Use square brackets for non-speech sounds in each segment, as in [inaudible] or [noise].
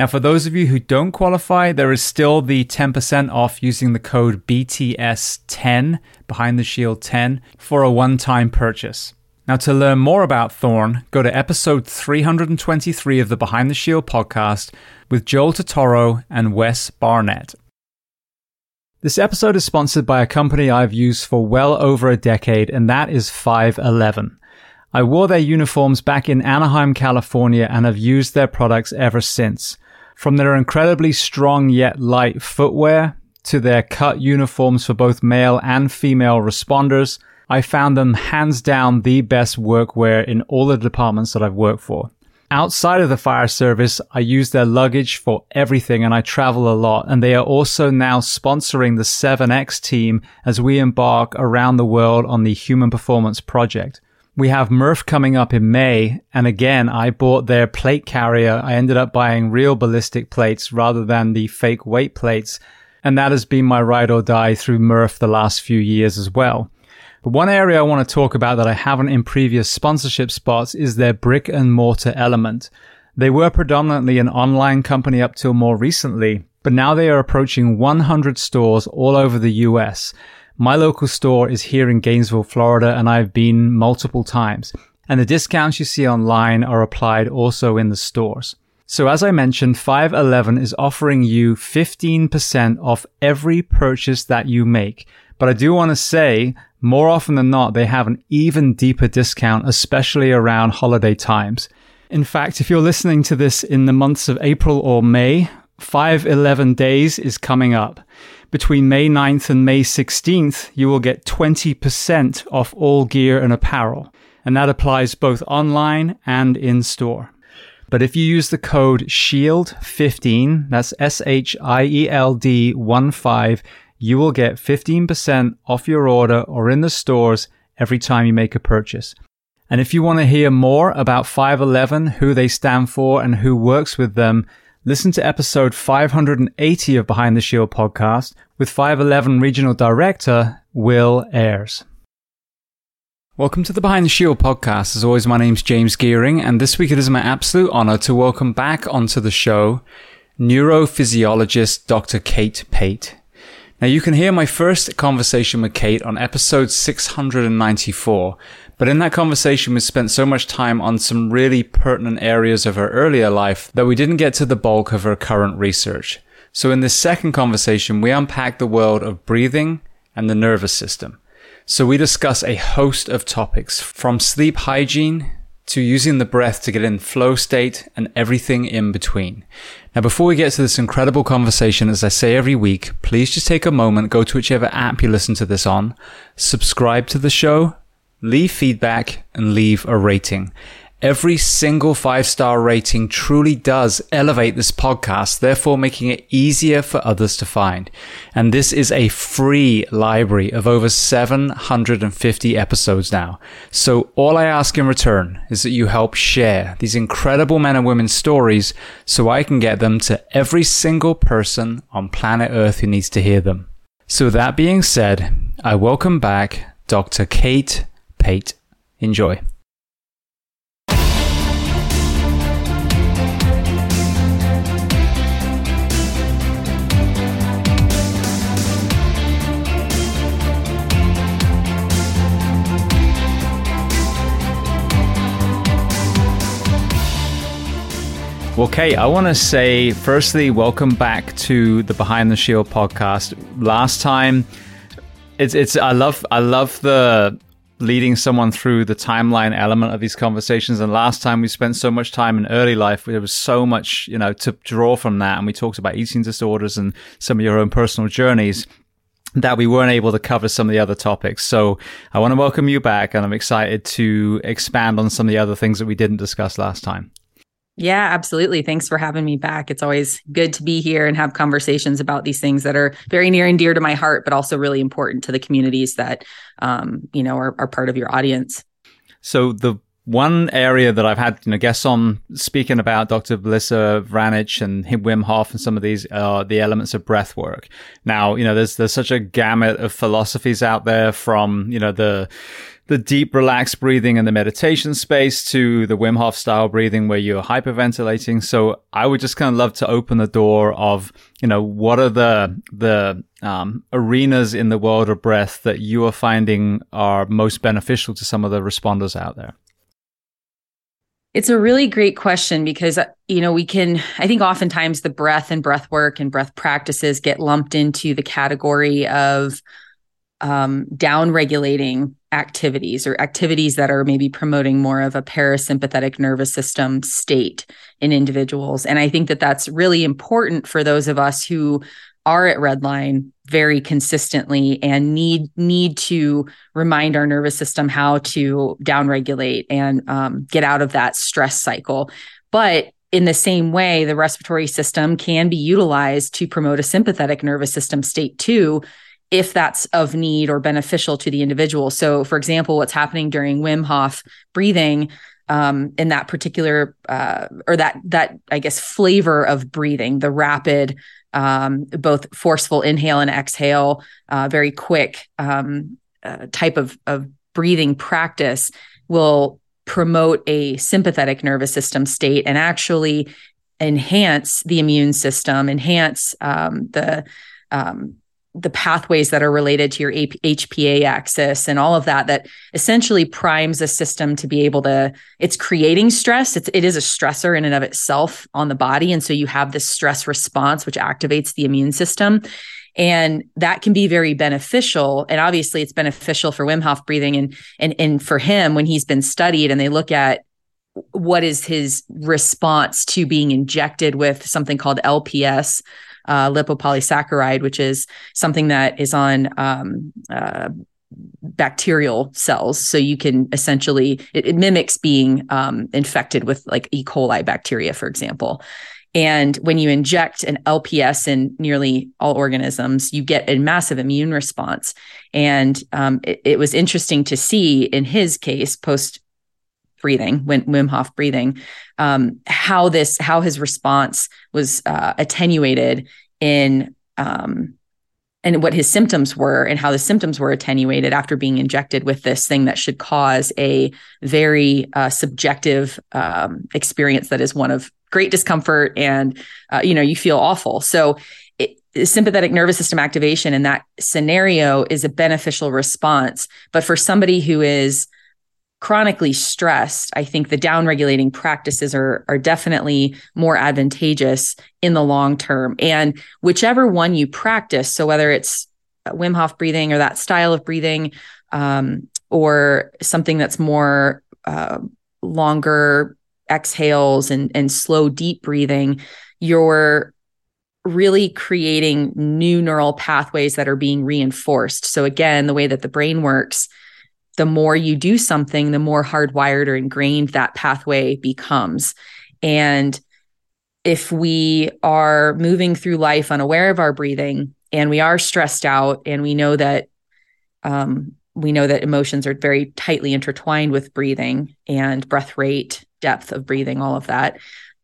Now, for those of you who don't qualify, there is still the 10% off using the code BTS10, Behind the Shield 10, for a one time purchase. Now, to learn more about Thorne, go to episode 323 of the Behind the Shield podcast with Joel Totoro and Wes Barnett. This episode is sponsored by a company I've used for well over a decade, and that is 511. I wore their uniforms back in Anaheim, California, and have used their products ever since. From their incredibly strong yet light footwear to their cut uniforms for both male and female responders, I found them hands down the best workwear in all the departments that I've worked for. Outside of the fire service, I use their luggage for everything and I travel a lot. And they are also now sponsoring the 7X team as we embark around the world on the Human Performance Project. We have Murph coming up in May. And again, I bought their plate carrier. I ended up buying real ballistic plates rather than the fake weight plates. And that has been my ride or die through Murph the last few years as well. But one area I want to talk about that I haven't in previous sponsorship spots is their brick and mortar element. They were predominantly an online company up till more recently, but now they are approaching 100 stores all over the US. My local store is here in Gainesville, Florida, and I've been multiple times. And the discounts you see online are applied also in the stores. So as I mentioned, 511 is offering you 15% off every purchase that you make. But I do want to say, more often than not, they have an even deeper discount, especially around holiday times. In fact, if you're listening to this in the months of April or May, 511 days is coming up. Between May 9th and May 16th, you will get 20% off all gear and apparel. And that applies both online and in store. But if you use the code SHIELD15, that's S H I E L D 1 5, you will get 15% off your order or in the stores every time you make a purchase. And if you want to hear more about 511, who they stand for and who works with them, Listen to episode 580 of Behind the Shield podcast with 511 Regional Director Will Ayres. Welcome to the Behind the Shield podcast. As always, my name's James Geering, and this week it is my absolute honor to welcome back onto the show neurophysiologist Dr. Kate Pate. Now, you can hear my first conversation with Kate on episode 694, but in that conversation, we spent so much time on some really pertinent areas of her earlier life that we didn't get to the bulk of her current research. So in this second conversation, we unpack the world of breathing and the nervous system. So we discuss a host of topics from sleep hygiene to using the breath to get in flow state and everything in between. Now, before we get to this incredible conversation, as I say every week, please just take a moment, go to whichever app you listen to this on, subscribe to the show, leave feedback and leave a rating. Every single five star rating truly does elevate this podcast, therefore making it easier for others to find. And this is a free library of over 750 episodes now. So all I ask in return is that you help share these incredible men and women's stories so I can get them to every single person on planet Earth who needs to hear them. So that being said, I welcome back Dr. Kate Pate. Enjoy. Okay, I want to say firstly, welcome back to the Behind the Shield podcast. Last time, it's it's I love I love the leading someone through the timeline element of these conversations. And last time we spent so much time in early life, there was so much you know to draw from that, and we talked about eating disorders and some of your own personal journeys that we weren't able to cover some of the other topics. So I want to welcome you back, and I'm excited to expand on some of the other things that we didn't discuss last time. Yeah, absolutely. Thanks for having me back. It's always good to be here and have conversations about these things that are very near and dear to my heart, but also really important to the communities that, um, you know, are, are part of your audience. So the one area that I've had you know, guests on speaking about Dr. Belisa Vranich and Wim Hof and some of these are the elements of breath work. Now, you know, there's there's such a gamut of philosophies out there from, you know, the the deep relaxed breathing and the meditation space to the Wim Hof style breathing where you're hyperventilating. So I would just kind of love to open the door of, you know, what are the, the, um, arenas in the world of breath that you are finding are most beneficial to some of the responders out there? It's a really great question because, you know, we can, I think oftentimes the breath and breath work and breath practices get lumped into the category of um, down regulating activities or activities that are maybe promoting more of a parasympathetic nervous system state in individuals. And I think that that's really important for those of us who are at redline very consistently and need need to remind our nervous system how to downregulate and um, get out of that stress cycle. But in the same way, the respiratory system can be utilized to promote a sympathetic nervous system state too if that's of need or beneficial to the individual. So, for example, what's happening during Wim Hof breathing um, in that particular uh, or that that I guess flavor of breathing, the rapid, um, both forceful inhale and exhale, uh, very quick um, uh, type of of breathing practice will promote a sympathetic nervous system state and actually enhance the immune system, enhance um, the um, the pathways that are related to your HPA axis and all of that that essentially primes a system to be able to it's creating stress. It's it is a stressor in and of itself on the body. And so you have this stress response which activates the immune system. And that can be very beneficial. And obviously it's beneficial for Wim Hof breathing and and and for him when he's been studied and they look at what is his response to being injected with something called LPS uh, lipopolysaccharide, which is something that is on um, uh, bacterial cells. So you can essentially, it, it mimics being um, infected with like E. coli bacteria, for example. And when you inject an LPS in nearly all organisms, you get a massive immune response. And um, it, it, was interesting to see in his case, post breathing, Wim Hof breathing, um, how this, how his response was uh, attenuated in, um, and what his symptoms were and how the symptoms were attenuated after being injected with this thing that should cause a very uh, subjective um, experience that is one of great discomfort and uh, you know you feel awful. So sympathetic nervous system activation in that scenario is a beneficial response but for somebody who is chronically stressed, I think the downregulating practices are are definitely more advantageous in the long term. And whichever one you practice, so whether it's Wim Hof breathing or that style of breathing, um, or something that's more uh, longer exhales and and slow deep breathing, you're really creating new neural pathways that are being reinforced. So again, the way that the brain works the more you do something, the more hardwired or ingrained that pathway becomes. And if we are moving through life unaware of our breathing and we are stressed out and we know that um, we know that emotions are very tightly intertwined with breathing and breath rate depth of breathing all of that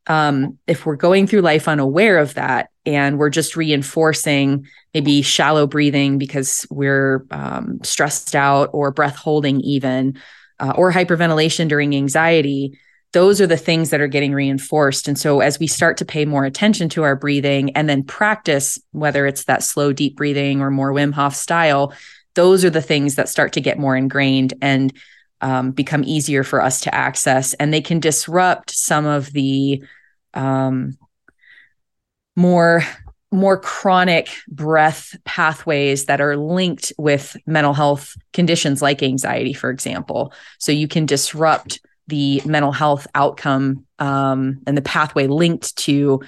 um, if we're going through life unaware of that and we're just reinforcing maybe shallow breathing because we're um, stressed out or breath holding even uh, or hyperventilation during anxiety. Those are the things that are getting reinforced. And so as we start to pay more attention to our breathing and then practice whether it's that slow deep breathing or more wim hof style those are the things that start to get more ingrained and um, become easier for us to access. And they can disrupt some of the um, more more chronic breath pathways that are linked with mental health conditions like anxiety for example. So you can disrupt the mental health outcome um, and the pathway linked to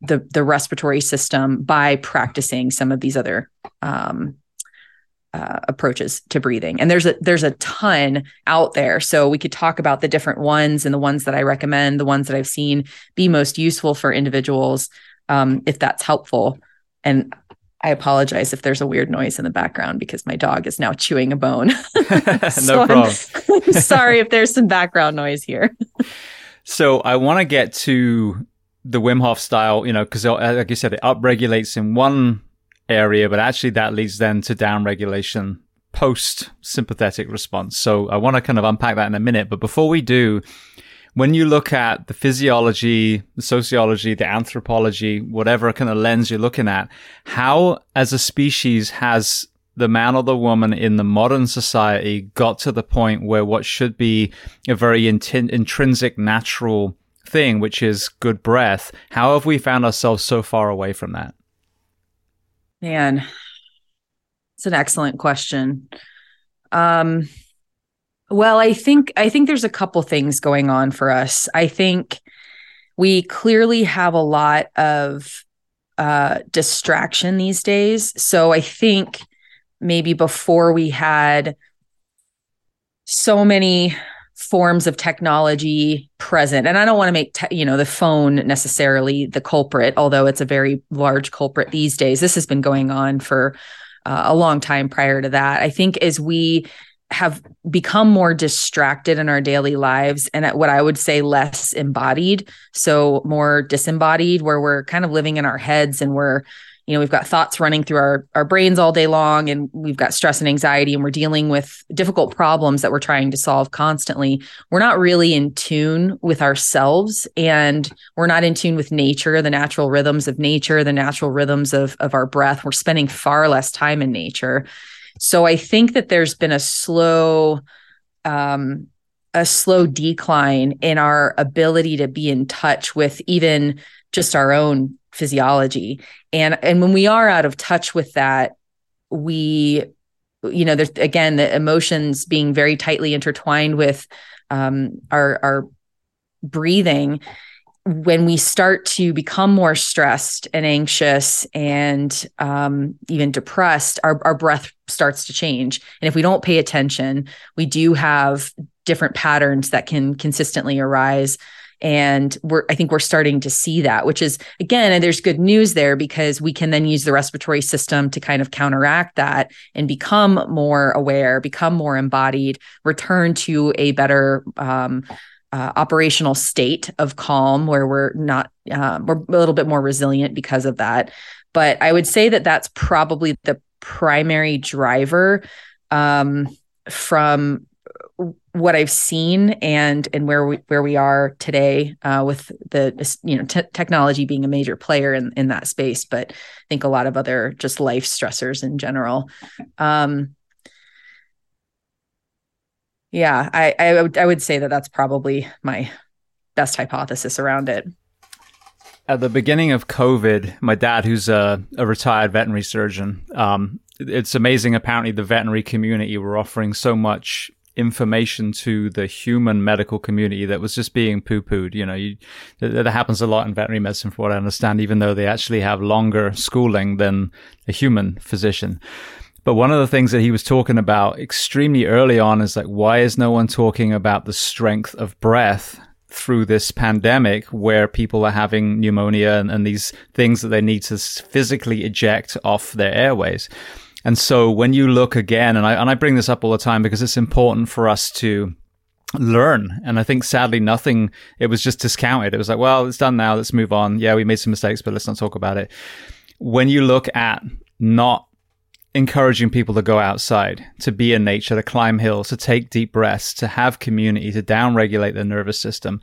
the the respiratory system by practicing some of these other um, uh, approaches to breathing. And there's a there's a ton out there. So we could talk about the different ones and the ones that i recommend the ones that i've seen be most useful for individuals um, if that's helpful and i apologize if there's a weird noise in the background because my dog is now chewing a bone [laughs] [laughs] no problem I'm, [laughs] I'm sorry if there's some background noise here so i want to get to the wim hof style you know because like you said it upregulates in one area, but actually that leads then to downregulation post sympathetic response. So I want to kind of unpack that in a minute. But before we do, when you look at the physiology, the sociology, the anthropology, whatever kind of lens you're looking at, how as a species has the man or the woman in the modern society got to the point where what should be a very int- intrinsic natural thing, which is good breath, how have we found ourselves so far away from that? Man, it's an excellent question. Um, well, I think I think there's a couple things going on for us. I think we clearly have a lot of uh, distraction these days. So I think maybe before we had so many forms of technology present and i don't want to make te- you know the phone necessarily the culprit although it's a very large culprit these days this has been going on for uh, a long time prior to that i think as we have become more distracted in our daily lives and what I would say less embodied. So more disembodied, where we're kind of living in our heads and we're you know we've got thoughts running through our our brains all day long and we've got stress and anxiety and we're dealing with difficult problems that we're trying to solve constantly. We're not really in tune with ourselves and we're not in tune with nature the natural rhythms of nature the natural rhythms of of our breath. We're spending far less time in nature so i think that there's been a slow um a slow decline in our ability to be in touch with even just our own physiology. And and when we are out of touch with that we you know there's again the emotions being very tightly intertwined with um, our our breathing when we start to become more stressed and anxious and um, even depressed our, our breath starts to change. And if we don't pay attention we do have different patterns that can consistently arise. And we're i think we're starting to see that which is again there's good news there because we can then use the respiratory system to kind of counteract that and become more aware become more embodied return to a better um, uh, operational state of calm where we're not uh, we're a little bit more resilient because of that but i would say that that's probably the primary driver um, from what I've seen and and where we where we are today uh, with the you know te- technology being a major player in in that space, but I think a lot of other just life stressors in general. Um, yeah, I I would I would say that that's probably my best hypothesis around it. At the beginning of COVID, my dad, who's a, a retired veterinary surgeon, um, it's amazing. Apparently, the veterinary community were offering so much information to the human medical community that was just being poo pooed. You know, you, that, that, happens a lot in veterinary medicine, from what I understand, even though they actually have longer schooling than a human physician. But one of the things that he was talking about extremely early on is like, why is no one talking about the strength of breath through this pandemic where people are having pneumonia and, and these things that they need to physically eject off their airways? And so when you look again, and I, and I bring this up all the time because it's important for us to learn. And I think sadly nothing, it was just discounted. It was like, well, it's done now. Let's move on. Yeah, we made some mistakes, but let's not talk about it. When you look at not encouraging people to go outside, to be in nature, to climb hills, to take deep breaths, to have community, to downregulate their nervous system,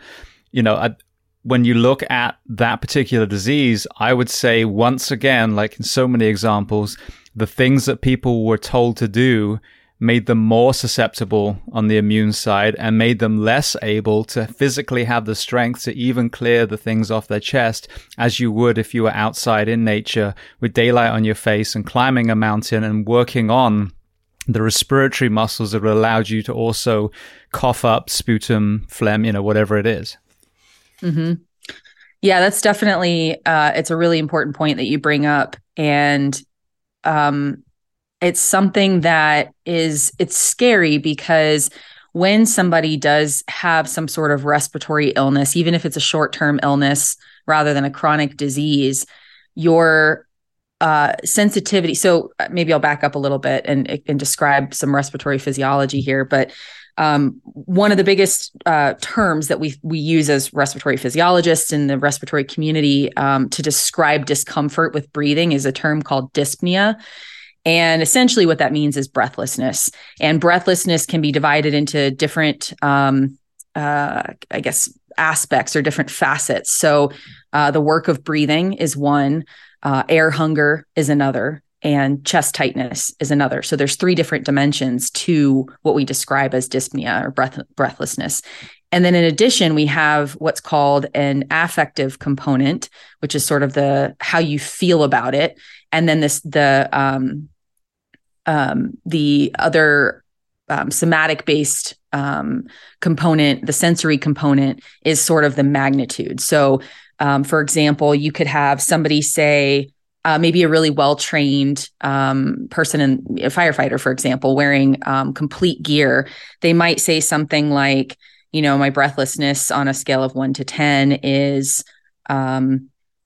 you know, I, when you look at that particular disease, I would say once again, like in so many examples, the things that people were told to do made them more susceptible on the immune side and made them less able to physically have the strength to even clear the things off their chest as you would if you were outside in nature with daylight on your face and climbing a mountain and working on the respiratory muscles that allowed you to also cough up sputum, phlegm, you know, whatever it is. Mm-hmm. Yeah, that's definitely uh, it's a really important point that you bring up, and um, it's something that is it's scary because when somebody does have some sort of respiratory illness even if it's a short-term illness rather than a chronic disease your uh, sensitivity so uh, maybe i'll back up a little bit and, and describe some respiratory physiology here but um, one of the biggest uh, terms that we we use as respiratory physiologists in the respiratory community um, to describe discomfort with breathing is a term called dyspnea and essentially, what that means is breathlessness. And breathlessness can be divided into different, um, uh, I guess, aspects or different facets. So, uh, the work of breathing is one, uh, air hunger is another, and chest tightness is another. So, there's three different dimensions to what we describe as dyspnea or breath- breathlessness. And then in addition, we have what's called an affective component, which is sort of the how you feel about it. And then this the um, um, the other um, somatic based um, component, the sensory component, is sort of the magnitude. So, um, for example, you could have somebody say, uh, maybe a really well trained um, person in a firefighter, for example, wearing um, complete gear. They might say something like, you know, my breathlessness on a scale of one to 10 is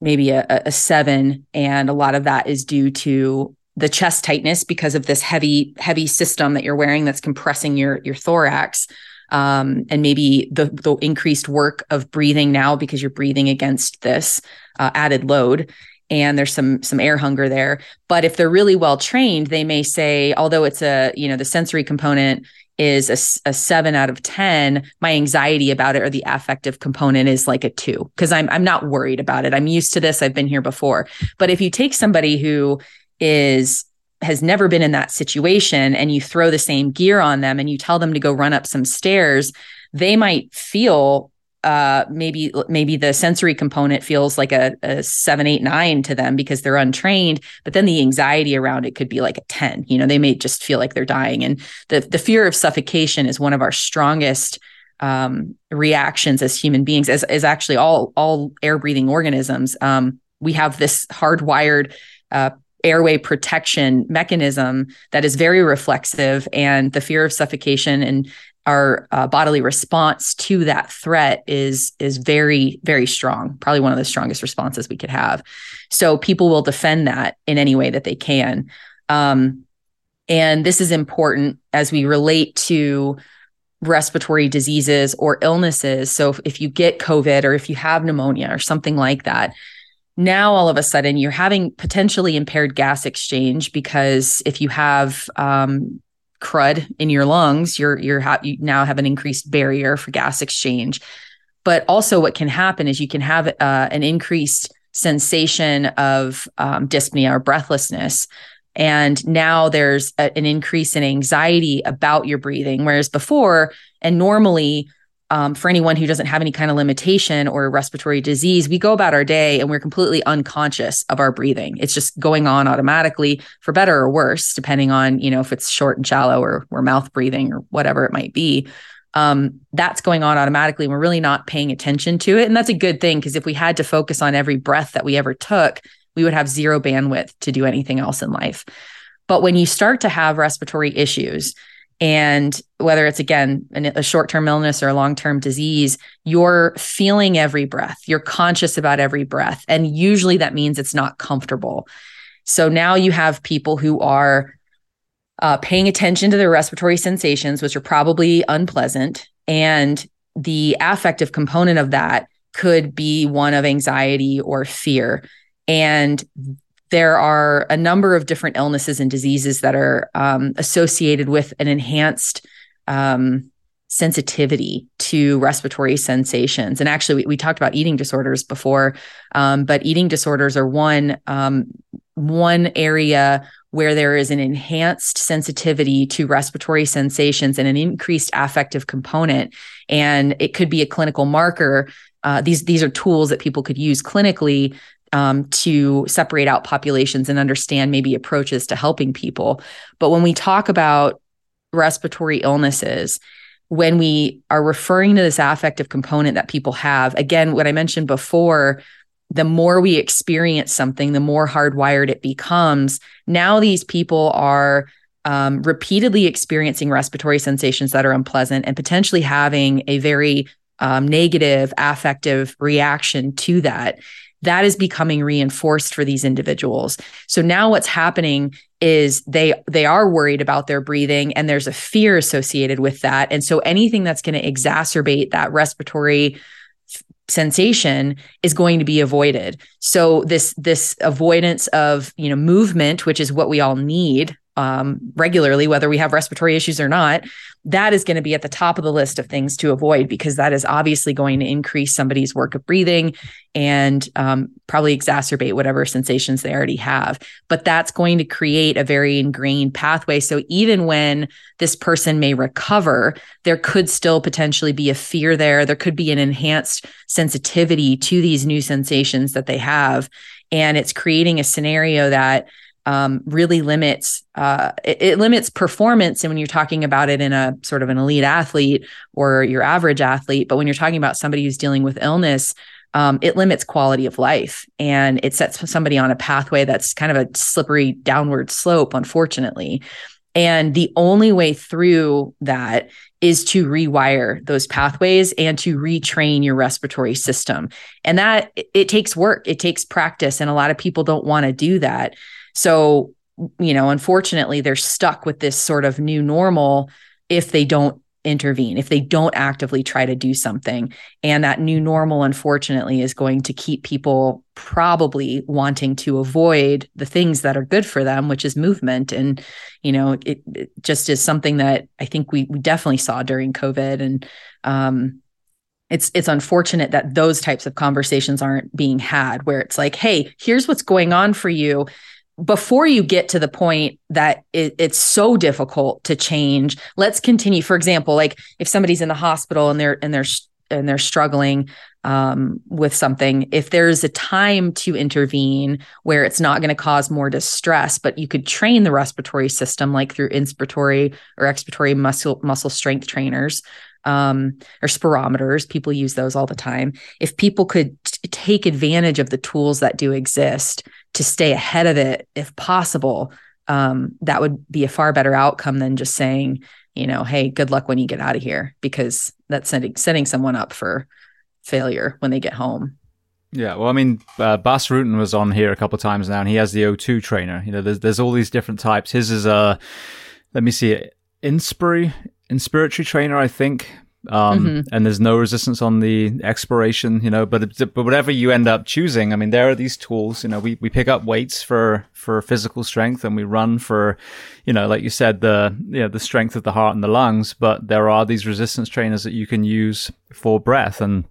maybe a, a, seven. And a lot of that is due to the chest tightness because of this heavy heavy system that you're wearing that's compressing your your thorax um, and maybe the the increased work of breathing now because you're breathing against this uh, added load and there's some some air hunger there but if they're really well trained they may say although it's a you know the sensory component is a, a, seven out of 10, my anxiety about it or the affective component is like a two because I'm, I'm not worried about it. I'm used to this. I've been here before. But if you take somebody who is has never been in that situation and you throw the same gear on them and you tell them to go run up some stairs they might feel uh, maybe maybe the sensory component feels like a, a seven eight nine to them because they're untrained but then the anxiety around it could be like a 10 you know they may just feel like they're dying. And the the fear of suffocation is one of our strongest um, reactions as human beings as, as actually all all air breathing organisms. Um, we have this hardwired uh, airway protection mechanism that is very reflexive and the fear of suffocation and our uh, bodily response to that threat is is very very strong probably one of the strongest responses we could have. So people will defend that in any way that they can. Um, and this is important as we relate to respiratory diseases or illnesses. So if, if you get covid or if you have pneumonia or something like that now all of a sudden you're having potentially impaired gas exchange because if you have um, crud in your lungs you're you're ha- you now have an increased barrier for gas exchange. But also what can happen is you can have uh, an increased sensation of um, dyspnea or breathlessness. And now there's a, an increase in anxiety about your breathing. Whereas before and normally um, for anyone who doesn't have any kind of limitation or respiratory disease, we go about our day and we're completely unconscious of our breathing. It's just going on automatically for better or worse, depending on, you know, if it's short and shallow or we're mouth breathing or whatever it might be. Um, that's going on automatically. We're really not paying attention to it. And that's a good thing because if we had to focus on every breath that we ever took, we would have zero bandwidth to do anything else in life. But when you start to have respiratory issues, and whether it's again a short term illness or a long term disease, you're feeling every breath. You're conscious about every breath. And usually that means it's not comfortable. So now you have people who are uh, paying attention to their respiratory sensations, which are probably unpleasant. And the affective component of that could be one of anxiety or fear. And there are a number of different illnesses and diseases that are um, associated with an enhanced um, sensitivity to respiratory sensations. And actually, we, we talked about eating disorders before, um, but eating disorders are one um, one area where there is an enhanced sensitivity to respiratory sensations and an increased affective component. And it could be a clinical marker. Uh, these these are tools that people could use clinically um, to separate out populations and understand maybe approaches to helping people. But when we talk about respiratory illnesses, when we are referring to this affective component that people have, again, what I mentioned before, the more we experience something, the more hardwired it becomes. Now, these people are um, repeatedly experiencing respiratory sensations that are unpleasant and potentially having a very um, negative affective reaction to that that is becoming reinforced for these individuals. So now what's happening is they they are worried about their breathing and there's a fear associated with that. And so anything that's going to exacerbate that respiratory sensation is going to be avoided. So this this avoidance of you know movement which is what we all need um, regularly, whether we have respiratory issues or not, that is going to be at the top of the list of things to avoid because that is obviously going to increase somebody's work of breathing and um, probably exacerbate whatever sensations they already have. But that's going to create a very ingrained pathway. So even when this person may recover, there could still potentially be a fear there. There could be an enhanced sensitivity to these new sensations that they have. And it's creating a scenario that um, really limits uh, it, it, limits performance. And when you're talking about it in a sort of an elite athlete or your average athlete, but when you're talking about somebody who's dealing with illness, um, it limits quality of life and it sets somebody on a pathway that's kind of a slippery downward slope, unfortunately. And the only way through that is to rewire those pathways and to retrain your respiratory system. And that it takes work, it takes practice. And a lot of people don't want to do that. So, you know, unfortunately, they're stuck with this sort of new normal if they don't intervene, if they don't actively try to do something. And that new normal, unfortunately, is going to keep people probably wanting to avoid the things that are good for them, which is movement. And, you know, it, it just is something that I think we, we definitely saw during COVID. And, um, it's it's unfortunate that those types of conversations aren't being had where it's like hey here's what's going on for you before you get to the point that it, it's so difficult to change let's continue. For example like if somebody's in the hospital and they're and they're and they're struggling um, with something if there's a time to intervene where it's not going to cause more distress but you could train the respiratory system like through inspiratory or expiratory muscle muscle strength trainers um, or spirometers. People use those all the time. If people could t- take advantage of the tools that do exist to stay ahead of it if possible um, that would be a far better outcome than just saying you know hey good luck when you get out of here because that's setting, setting someone up for failure when they get home yeah, well, I mean, uh, Bas Rutten was on here a couple of times now, and he has the O2 trainer. You know, there's there's all these different types. His is a, let me see, Inspiri, inspiratory trainer, I think. Um, mm-hmm. and there's no resistance on the exploration, you know, but, but whatever you end up choosing, I mean, there are these tools, you know, we, we pick up weights for, for physical strength and we run for, you know, like you said, the, you know, the strength of the heart and the lungs, but there are these resistance trainers that you can use for breath and,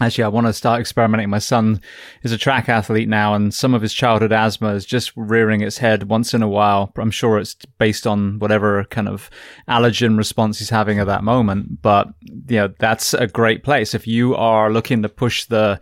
Actually, I want to start experimenting. My son is a track athlete now, and some of his childhood asthma is just rearing its head once in a while. I'm sure it's based on whatever kind of allergen response he's having at that moment. But, you know, that's a great place. If you are looking to push the,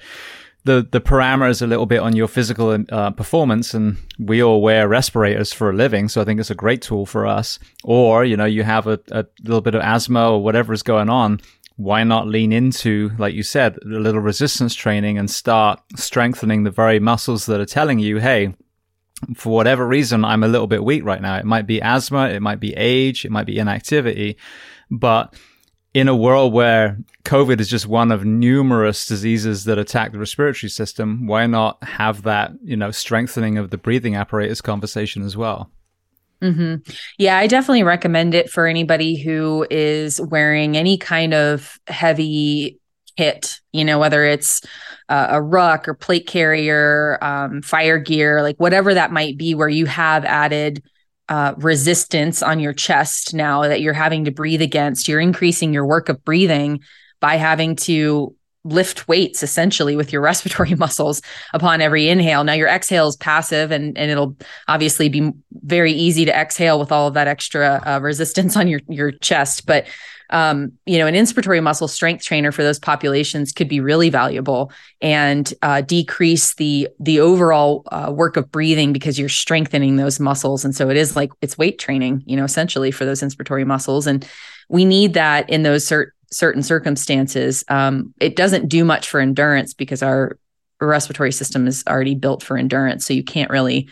the, the parameters a little bit on your physical uh, performance and we all wear respirators for a living. So I think it's a great tool for us. Or, you know, you have a, a little bit of asthma or whatever is going on why not lean into, like you said, a little resistance training and start strengthening the very muscles that are telling you, hey, for whatever reason, I'm a little bit weak right now. It might be asthma, it might be age, it might be inactivity. But in a world where COVID is just one of numerous diseases that attack the respiratory system, why not have that, you know, strengthening of the breathing apparatus conversation as well? Mm-hmm. Yeah, I definitely recommend it for anybody who is wearing any kind of heavy kit, you know, whether it's uh, a ruck or plate carrier, um, fire gear, like whatever that might be, where you have added uh, resistance on your chest now that you're having to breathe against. You're increasing your work of breathing by having to lift weights essentially with your [laughs] respiratory muscles upon every inhale. Now your exhale is passive and, and it'll obviously be very easy to exhale with all of that extra uh, resistance on your, your chest. But um, you know, an inspiratory muscle strength trainer for those populations could be really valuable and uh, decrease the the overall uh, work of breathing because you're strengthening those muscles. And so it is like it's weight training, you know, essentially for those inspiratory muscles. And we need that in those cert- certain circumstances. Um, it doesn't do much for endurance because our respiratory system is already built for endurance. So you can't really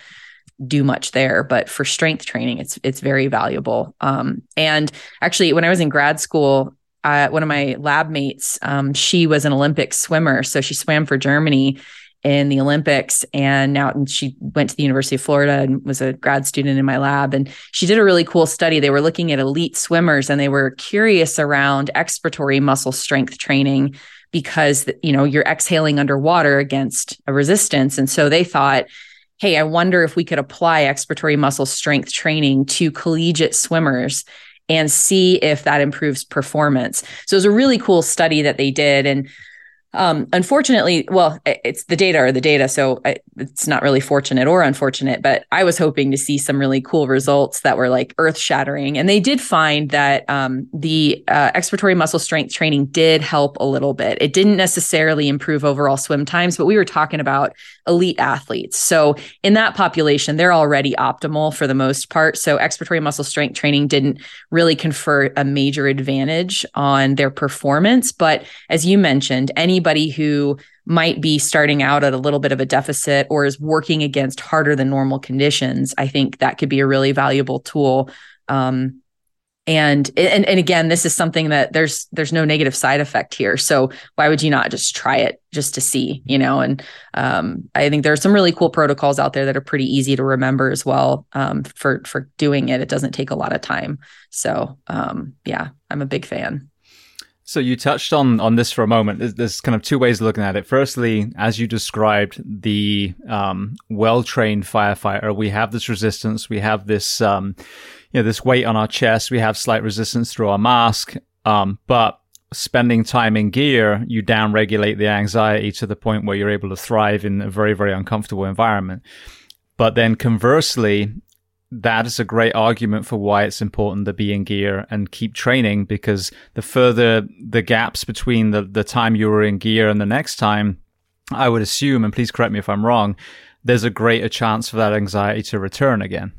do much there but for strength training it's it's very valuable um, and actually when i was in grad school uh, one of my lab mates um, she was an olympic swimmer so she swam for germany in the olympics and now and she went to the university of florida and was a grad student in my lab and she did a really cool study they were looking at elite swimmers and they were curious around expiratory muscle strength training because you know you're exhaling underwater against a resistance and so they thought hey, I wonder if we could apply expiratory muscle strength training to collegiate swimmers and see if that improves performance. So it was a really cool study that they did. And um, unfortunately, well, it's the data or the data, so it's not really fortunate or unfortunate. But I was hoping to see some really cool results that were like earth shattering, and they did find that um, the uh, expiratory muscle strength training did help a little bit. It didn't necessarily improve overall swim times, but we were talking about elite athletes. So in that population, they're already optimal for the most part. So expiratory muscle strength training didn't really confer a major advantage on their performance. But as you mentioned, anybody who might be starting out at a little bit of a deficit or is working against harder than normal conditions, I think that could be a really valuable tool. Um, and and and again this is something that there's there's no negative side effect here. So why would you not just try it just to see you know? And um, i think there are some really cool protocols out there that are pretty easy to remember as well um, for for doing it. It doesn't take a lot of time. So um, yeah i'm a big fan so you touched on on this for a moment. There's, there's, kind of two ways of looking at it. Firstly, as you described, the um, well trained firefighter, we have this resistance, we have this um, you know, this weight on our chest. We have slight resistance through our mask. Um, but spending time in gear, you downregulate the anxiety to the point where you're able to thrive in a very, very uncomfortable environment. But then conversely, that is a great argument for why it's important to be in gear and keep training because the further the gaps between the, the time you were in gear and the next time, I would assume, and please correct me if I'm wrong, there's a greater chance for that anxiety to return again.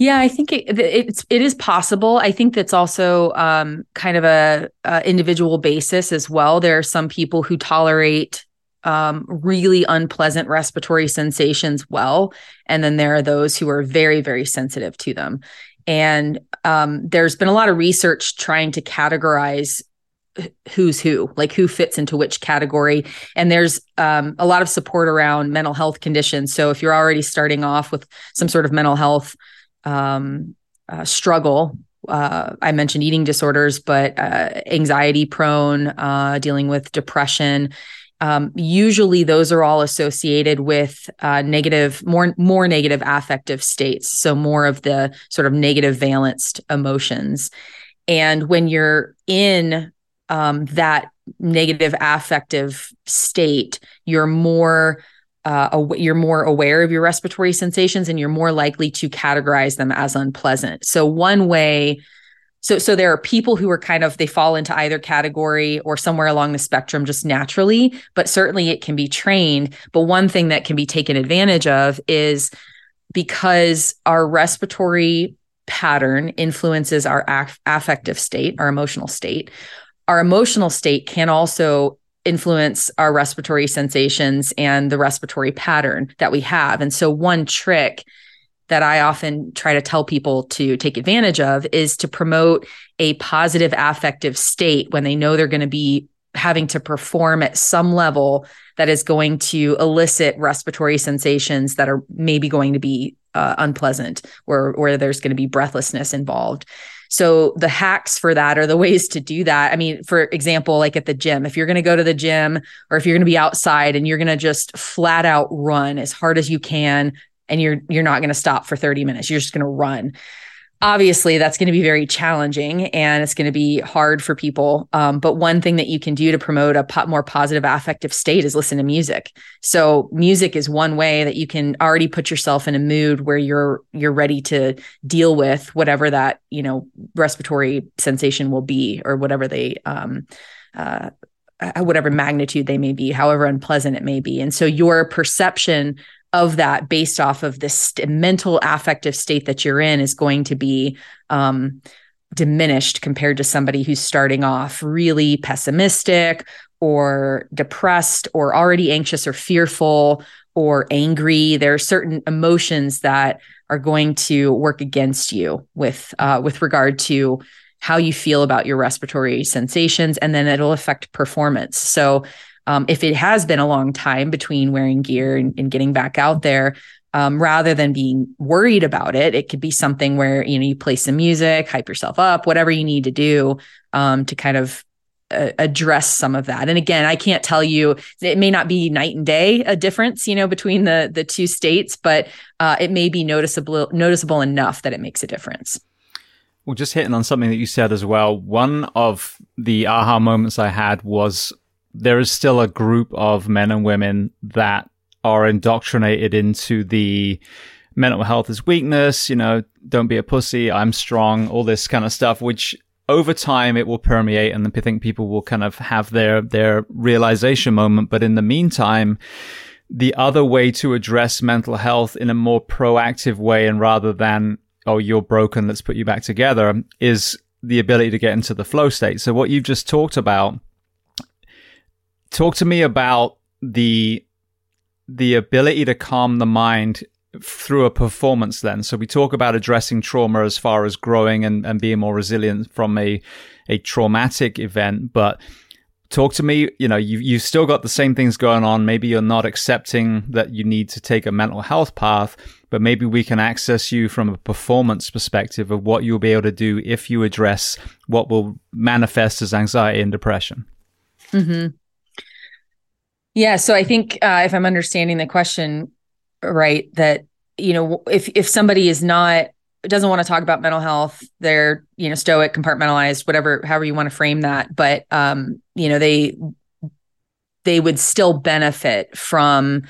Yeah, I think it, it's it is possible. I think that's also um, kind of a, a, individual basis as well. There are some people who tolerate um, really unpleasant respiratory sensations well, and then there are those who are very very sensitive to them. And um, there's been a lot of research trying to categorize who's who, like who fits into which category. And there's um, a lot of support around mental health conditions. So if you're already starting off with some sort of mental health um, uh, struggle. Uh, I mentioned eating disorders, but uh, anxiety prone, uh, dealing with depression. Um, usually, those are all associated with uh, negative, more more negative affective states. So more of the sort of negative valenced emotions. And when you're in um, that negative affective state, you're more uh, you're more aware of your respiratory sensations and you're more likely to categorize them as unpleasant. So one way so so there are people who are kind of they fall into either category or somewhere along the spectrum just naturally, but certainly it can be trained. But one thing that can be taken advantage of is because our respiratory pattern influences our affective state, our emotional state. Our emotional state can also influence our respiratory sensations and the respiratory pattern that we have. And so, one trick that I often try to tell people to take advantage of is to promote a positive affective state when they know they're going to be having to perform at some level that is going to elicit respiratory sensations that are maybe going to be uh, unpleasant or where there's going to be breathlessness involved. So the hacks for that are the [laughs] ways to do that. I mean, for example, like at the gym, if you're going to go to the gym or if you're going to be outside and you're going to just flat out run as hard as you can and you're you're not going to stop for 30 minutes, you're just going to run. Obviously that's going to be very challenging and it's going to be hard for people. Um, but one thing that you can do to promote a po- more positive affective state is listen to music. So music is one way that you can already put yourself in a mood where you're you're ready to deal with whatever that you know respiratory sensation will be or whatever they um, uh, uh whatever magnitude they may be however unpleasant it may be. And so your perception of that based off of this st- mental affective state that you're in is going to be um, diminished compared to somebody who's starting off really pessimistic or depressed or already anxious or fearful or angry. There are certain emotions that are going to work against you with uh, with regard to how you feel about your respiratory sensations and then it'll affect performance. So um, if it has been a long time between wearing gear and, and getting back out there, um, rather than being worried about it, it could be something where you know you play some music, hype yourself up, whatever you need to do um, to kind of uh, address some of that. And again, I can't tell you it may not be night and day a difference, you know, between the the two states, but uh, it may be noticeable noticeable enough that it makes a difference. Well, just hitting on something that you said as well. One of the aha moments I had was there is still a group of men and women that are indoctrinated into the mental health is weakness, you know, don't be a pussy, I'm strong, all this kind of stuff, which over time it will permeate and I think people will kind of have their, their realization moment. But in the meantime, the other way to address mental health in a more proactive way and rather than, oh, you're broken, let's put you back together is the ability to get into the flow state. So what you've just talked about talk to me about the the ability to calm the mind through a performance then. So we talk about addressing trauma as far as growing and, and being more resilient from a, a traumatic event. But talk to me, you know, you, you've still got the same things going on. Maybe you're not accepting that you need to take a mental health path, but maybe we can access you from a performance perspective of what you'll be able to do if you address what will manifest as anxiety and depression. Mm-hmm. Yeah. So I think uh, if I'm understanding the question right, that you know, if if somebody is not doesn't want to talk about mental health, they're you know stoic, compartmentalized, whatever, however you want to frame that, but um, you know, they they would still benefit from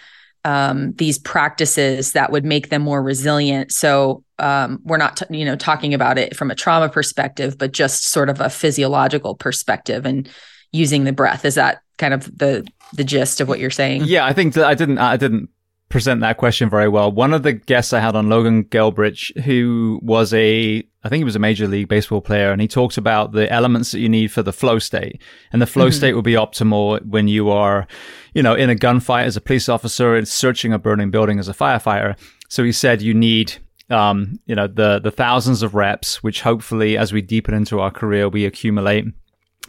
um, these practices that would make them more resilient. So um, we're not, t- you know, talking about it from a trauma perspective, but just sort of a physiological perspective and using the breath. Is that kind of the the gist of what you're saying. Yeah, I think that I didn't I didn't present that question very well. One of the guests I had on Logan Gelbrich, who was a I think he was a major league baseball player, and he talked about the elements that you need for the flow state. And the flow mm-hmm. state will be optimal when you are, you know, in a gunfight as a police officer and searching a burning building as a firefighter. So he said you need um, you know, the the thousands of reps, which hopefully as we deepen into our career, we accumulate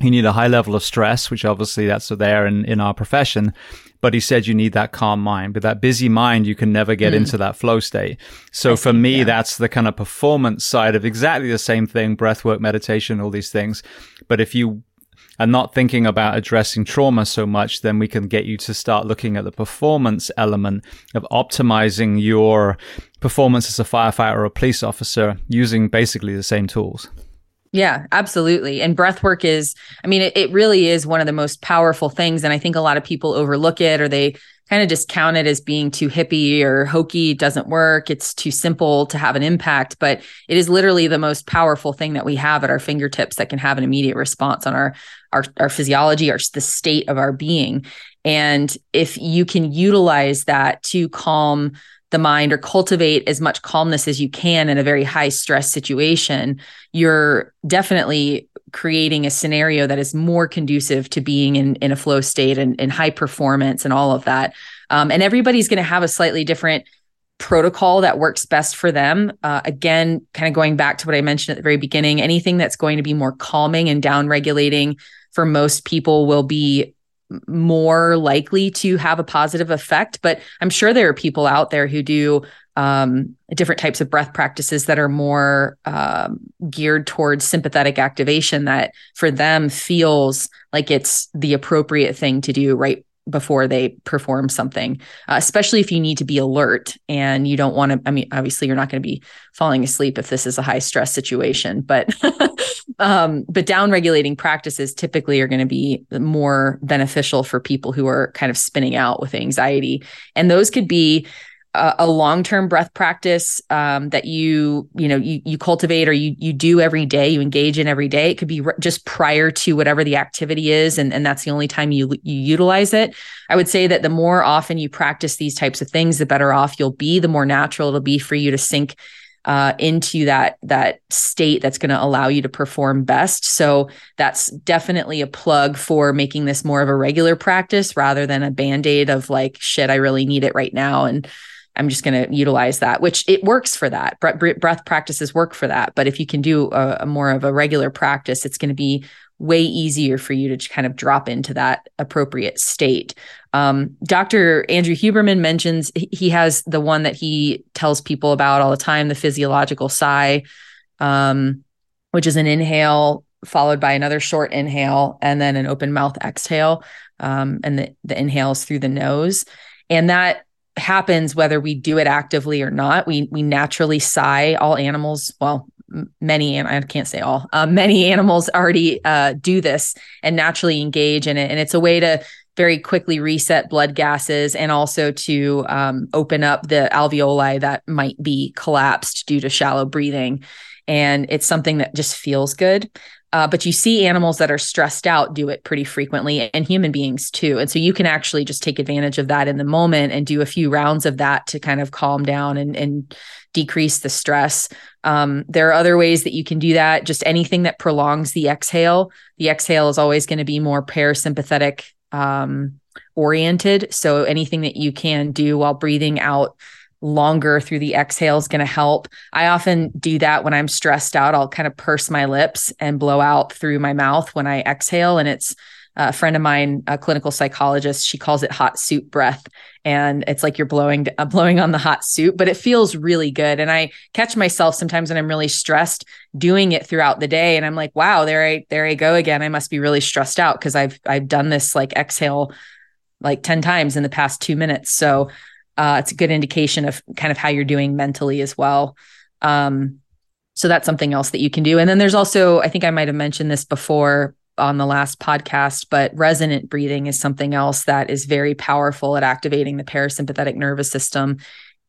you need a high level of stress, which obviously that's there in, in our profession. But he said you need that calm mind. But that busy mind, you can never get mm. into that flow state. So I for see, me, yeah. that's the kind of performance side of exactly the same thing, breath work, meditation, all these things. But if you are not thinking about addressing trauma so much, then we can get you to start looking at the performance element of optimizing your performance as a firefighter or a police officer using basically the same tools. Yeah, absolutely. And breath work is, I mean, it, it really is one of the most powerful things. And I think a lot of people overlook it or they kind of discount it as being too hippie or hokey. It doesn't work. It's too simple to have an impact, but it is literally the most powerful thing that we have at our fingertips that can have an immediate response on our, our, our physiology, our, the state of our being. And if you can utilize that to calm the mind or cultivate as much calmness as you can in a very high stress situation, you're definitely creating a scenario that is more conducive to being in, in a flow state and, and high performance and all of that. Um, and everybody's going to have a slightly different protocol that works best for them. Uh, again, kind of going back to what I mentioned at the very beginning, anything that's going to be more calming and down regulating for most people will be more likely to have a positive effect. But I'm sure there are people out there who do um, different types of breath practices that are more um, geared towards sympathetic activation that for them feels like it's the appropriate thing to do right before they perform something, uh, especially if you need to be alert and you don't want to. I mean, obviously, you're not going to be falling asleep if this is a high stress situation, but [laughs] um, but down regulating practices typically are going to be more beneficial for people who are kind of spinning out with anxiety, and those could be a, long-term breath practice um, that you you know you you cultivate or you you do every day you engage in every day. It could be re- just prior to whatever the activity is and and that's the only time you you utilize it. I would say that the more often you practice these types of things the better off you'll be the more natural it'll be for you to sink uh, into that that state that's going to allow you to perform best. So that's definitely a plug for making this more of a regular practice rather than a band aid of like shit. I really need it right now, and I'm just going to utilize that, which it works for that. Breath practices work for that. But if you can do a, a more of a regular practice, it's going to be way easier for you to kind of drop into that appropriate state. Um, Dr. Andrew Huberman mentions he has the one that he tells people about all the time the physiological sigh, um, which is an inhale followed by another short inhale and then an open mouth exhale. Um, and the, the inhales through the nose. And that happens whether we do it actively or not. We we naturally sigh. All animals, well, many and I can't say all. Uh, many animals already uh, do this and naturally engage in it, and it's a way to very quickly reset blood gases and also to um, open up the alveoli that might be collapsed due to shallow breathing. And it's something that just feels good. Uh, but you see animals that are stressed out do it pretty frequently and human beings too. And so you can actually just take advantage of that in the moment and do a few rounds of that to kind of calm down and, and decrease the stress. Um, there are other ways that you can do that. Just anything that prolongs the exhale. The exhale is always going to be more parasympathetic um, oriented. So anything that you can do while breathing out longer through the exhale is going to help. I often do that when I'm stressed out. I'll kind of purse my lips and blow out through my mouth when I exhale. And it's a friend of mine, a clinical psychologist, she calls it hot soup breath. And it's like you're blowing, uh, blowing on the hot soup, but it feels really good. And I catch myself sometimes when I'm really stressed doing it throughout the day. And I'm like, wow, there I, there I go again. I must be really stressed out because I've, I've done this like exhale like 10 times in the past two minutes. So uh, it's a good indication of kind of how you're doing mentally as well. Um, so that's something else that you can do. And then there's also, I think I might have mentioned this before on the last podcast, but resonant breathing is something else that is very powerful at activating the parasympathetic nervous system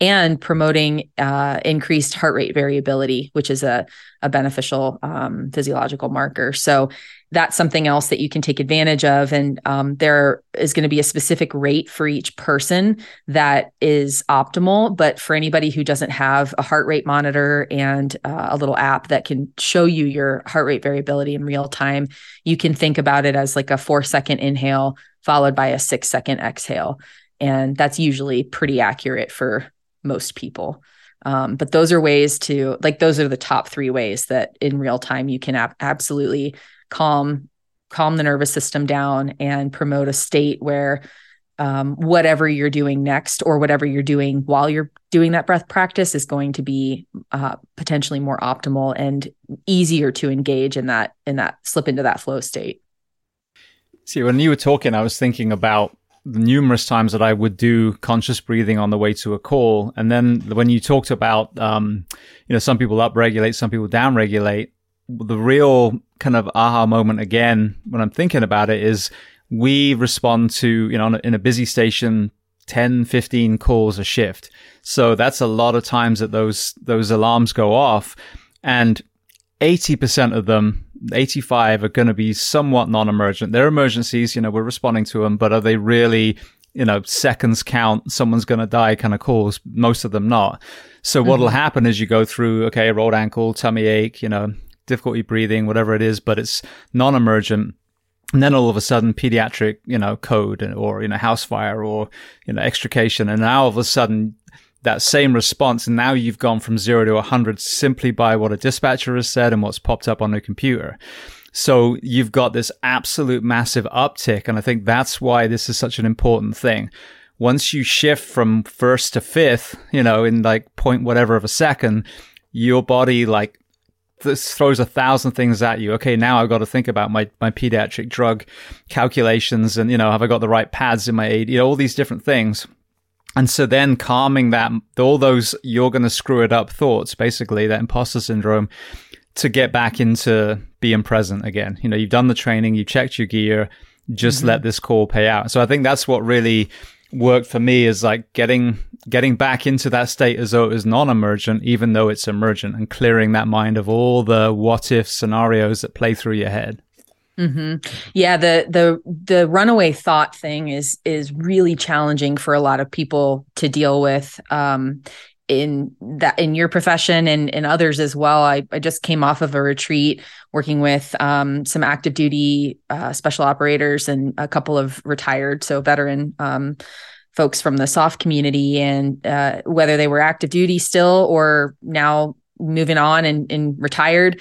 and promoting uh, increased heart rate variability, which is a, a beneficial um, physiological marker. So that's something else that you can take advantage of. And um, there is going to be a specific rate for each person that is optimal. But for anybody who doesn't have a heart rate monitor and uh, a little app that can show you your heart rate variability in real time, you can think about it as like a four second inhale followed by a six second exhale. And that's usually pretty accurate for most people. Um, but those are ways to like those are the top three ways that in real time you can ab- absolutely calm calm the nervous system down and promote a state where um, whatever you're doing next or whatever you're doing while you're doing that breath practice is going to be uh, potentially more optimal and easier to engage in that in that slip into that flow state see when you were talking i was thinking about the numerous times that I would do conscious breathing on the way to a call. And then when you talked about, um, you know, some people upregulate, some people downregulate, the real kind of aha moment again, when I'm thinking about it is we respond to, you know, in a busy station, 10, 15 calls a shift. So that's a lot of times that those, those alarms go off and 80% of them 85 are going to be somewhat non-emergent. They're emergencies, you know, we're responding to them, but are they really, you know, seconds count, someone's going to die kind of calls? Most of them not. So mm-hmm. what'll happen is you go through, okay, a rolled ankle, tummy ache, you know, difficulty breathing, whatever it is, but it's non-emergent. And then all of a sudden, pediatric, you know, code or, you know, house fire or, you know, extrication. And now all of a sudden, that same response. And now you've gone from zero to 100 simply by what a dispatcher has said and what's popped up on the computer. So you've got this absolute massive uptick. And I think that's why this is such an important thing. Once you shift from first to fifth, you know, in like point whatever of a second, your body like this throws a thousand things at you. Okay, now I've got to think about my, my pediatric drug calculations and, you know, have I got the right pads in my aid? You know, all these different things. And so then calming that, all those you're going to screw it up thoughts, basically that imposter syndrome to get back into being present again. You know, you've done the training, you checked your gear, just mm-hmm. let this call pay out. So I think that's what really worked for me is like getting getting back into that state as though it was non-emergent, even though it's emergent, and clearing that mind of all the what if scenarios that play through your head. Mm-hmm. Yeah, the the the runaway thought thing is is really challenging for a lot of people to deal with. Um, in that in your profession and, and others as well. I, I just came off of a retreat working with um, some active duty uh, special operators and a couple of retired, so veteran um, folks from the SOF community, and uh, whether they were active duty still or now moving on and, and retired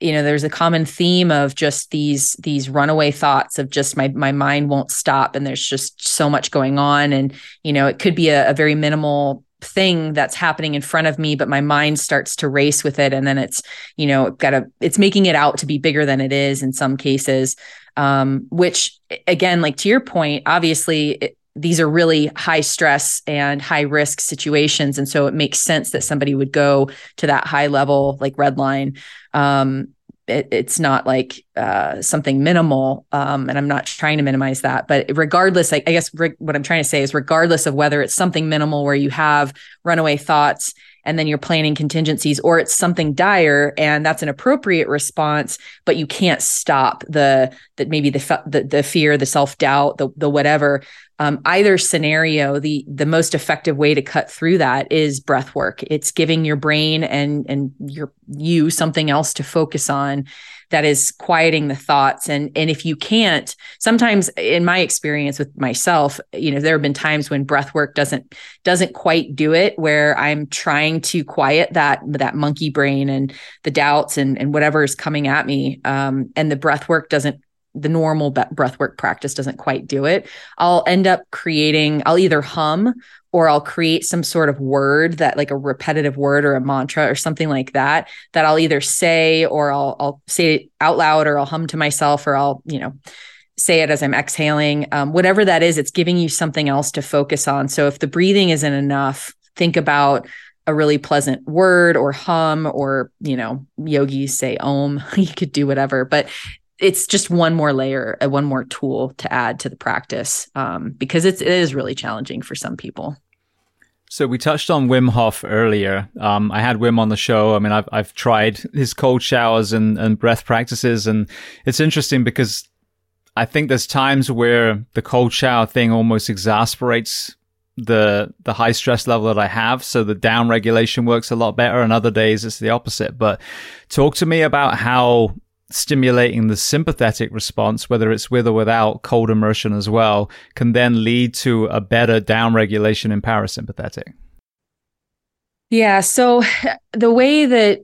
you know there's a common theme of just these these runaway thoughts of just my my mind won't stop and there's just so much going on and you know it could be a, a very minimal thing that's happening in front of me but my mind starts to race with it. And then it's you know got to it's making it out to be bigger than it is in some cases. Um, which again like to your point obviously it, these are really high stress and high risk situations. And so it makes sense that somebody would go to that high level like red line. Um, it, it's not like uh, something minimal um, and i'm not trying to minimize that but regardless I, I guess re- what i'm trying to say is regardless of whether it's something minimal where you have runaway thoughts and then you're planning contingencies or it's something dire and that's an appropriate response but you can't stop the that maybe the, the the fear the self-doubt the the whatever um, either scenario, the the most effective way to cut through that is breath work. It's giving your brain and and your you something else to focus on that is quieting the thoughts and and if you can't sometimes in my experience with myself you know there have been times when breath work doesn't doesn't quite do it where i'm trying to quiet that that monkey brain and the doubts and and whatever is coming at me um, and the breath work doesn't the normal breathwork practice doesn't quite do it. I'll end up creating, I'll either hum or I'll create some sort of word that like a repetitive word or a mantra or something like that that I'll either say or I'll I'll say it out loud or I'll hum to myself or I'll, you know, say it as I'm exhaling. Um, whatever that is, it's giving you something else to focus on. So if the breathing isn't enough, think about a really pleasant word or hum or you know yogis say om [laughs] you could do whatever but it's just one more layer, uh, one more tool to add to the practice um, because it's, it is really challenging for some people. So we touched on Wim Hof earlier. Um, I had Wim on the show. I mean, I've I've tried his cold showers and, and breath practices, and it's interesting because I think there's times where the cold shower thing almost exasperates the the high stress level that I have. So the down regulation works a lot better, and other days it's the opposite. But talk to me about how stimulating the sympathetic response, whether it's with or without cold immersion as well, can then lead to a better downregulation in parasympathetic. Yeah. So [sighs] the way that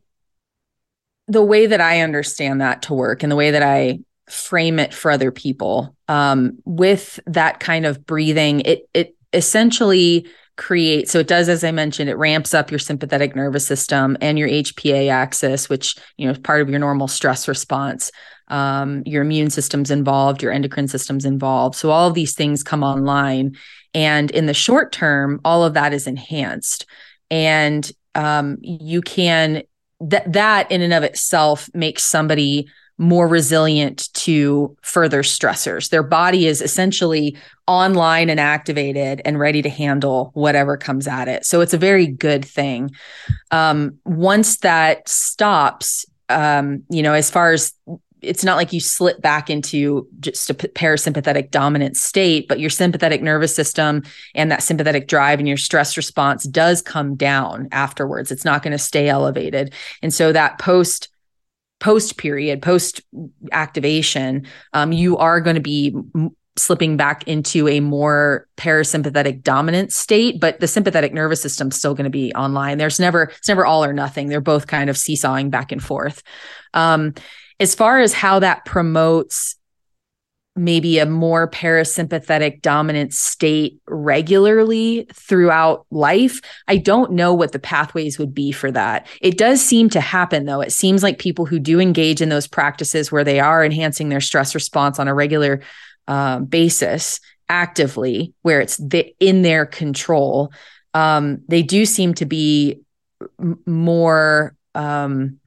the way that I understand that to work and the way that I frame it for other people um, with that kind of breathing, it it essentially create so it does as i mentioned it ramps up your sympathetic nervous system and your hpa axis which you know is part of your normal stress response. Um, your immune system's involved your endocrine system's involved. So all of these things come online. And in the short term all of that is enhanced. And um, you can that that in and of itself makes somebody more resilient to further stressors. Their body is essentially online and activated and ready to handle whatever comes at it. So it's a very good thing. Um, once that stops, um, you know, as far as it's not like you slip back into just a parasympathetic dominant state, but your sympathetic nervous system and that sympathetic drive and your stress response does come down afterwards. It's not going to stay elevated. And so that post post period, post activation, um, you are going to be slipping back into a more parasympathetic dominant state, but the sympathetic nervous system's still going to be online. There's never, it's never all or nothing. They're both kind of seesawing back and forth. Um, as far as how that promotes maybe a more parasympathetic dominant state regularly throughout life. I don't know what the pathways would be for that. It does seem to happen though. It seems like people who do engage in those practices where they are enhancing their stress response on a regular uh, basis actively, where it's the, in their control, um, they do seem to be m- more um,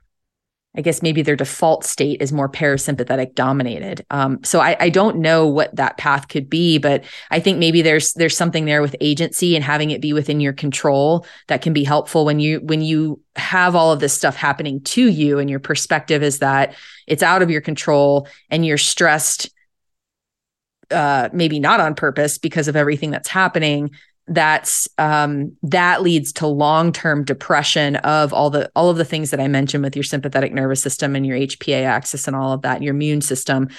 I guess maybe their default state is more parasympathetic dominated. Um, so I, I, don't know what that path could be, but I think maybe there's there's something there with agency and having it be within your control that can be helpful when you when you have all of this stuff happening to you and your perspective is that it's out of your control and you're stressed uh, maybe not on purpose because of everything that's happening that's um, that leads to long-term depression of all the all of the things that I mentioned with your sympathetic nervous system and your HPA axis and all of that, your immune system.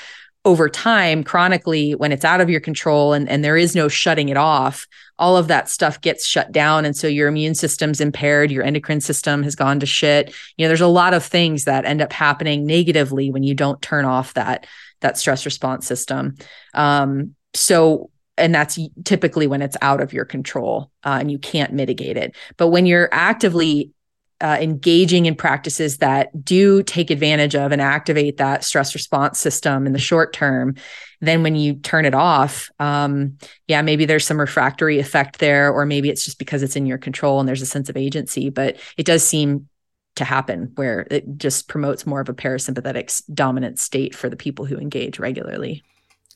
Over time, chronically, when it's out of your control and, and there is no shutting it off, all of that stuff gets shut down. And so your immune system's impaired, your endocrine system has gone to shit. You know, there's a lot of things that end up happening negatively when you don't turn off that that stress response system. Um, so and that's typically when it's out of your control uh, and you can't mitigate it. But when you're actively uh, engaging in practices that do take advantage of and activate that stress response system in the short term, then when you turn it off, um, yeah, maybe there's some refractory effect there, or maybe it's just because it's in your control and there's a sense of agency. But it does seem to happen where it just promotes more of a parasympathetic dominant state for the people who engage regularly.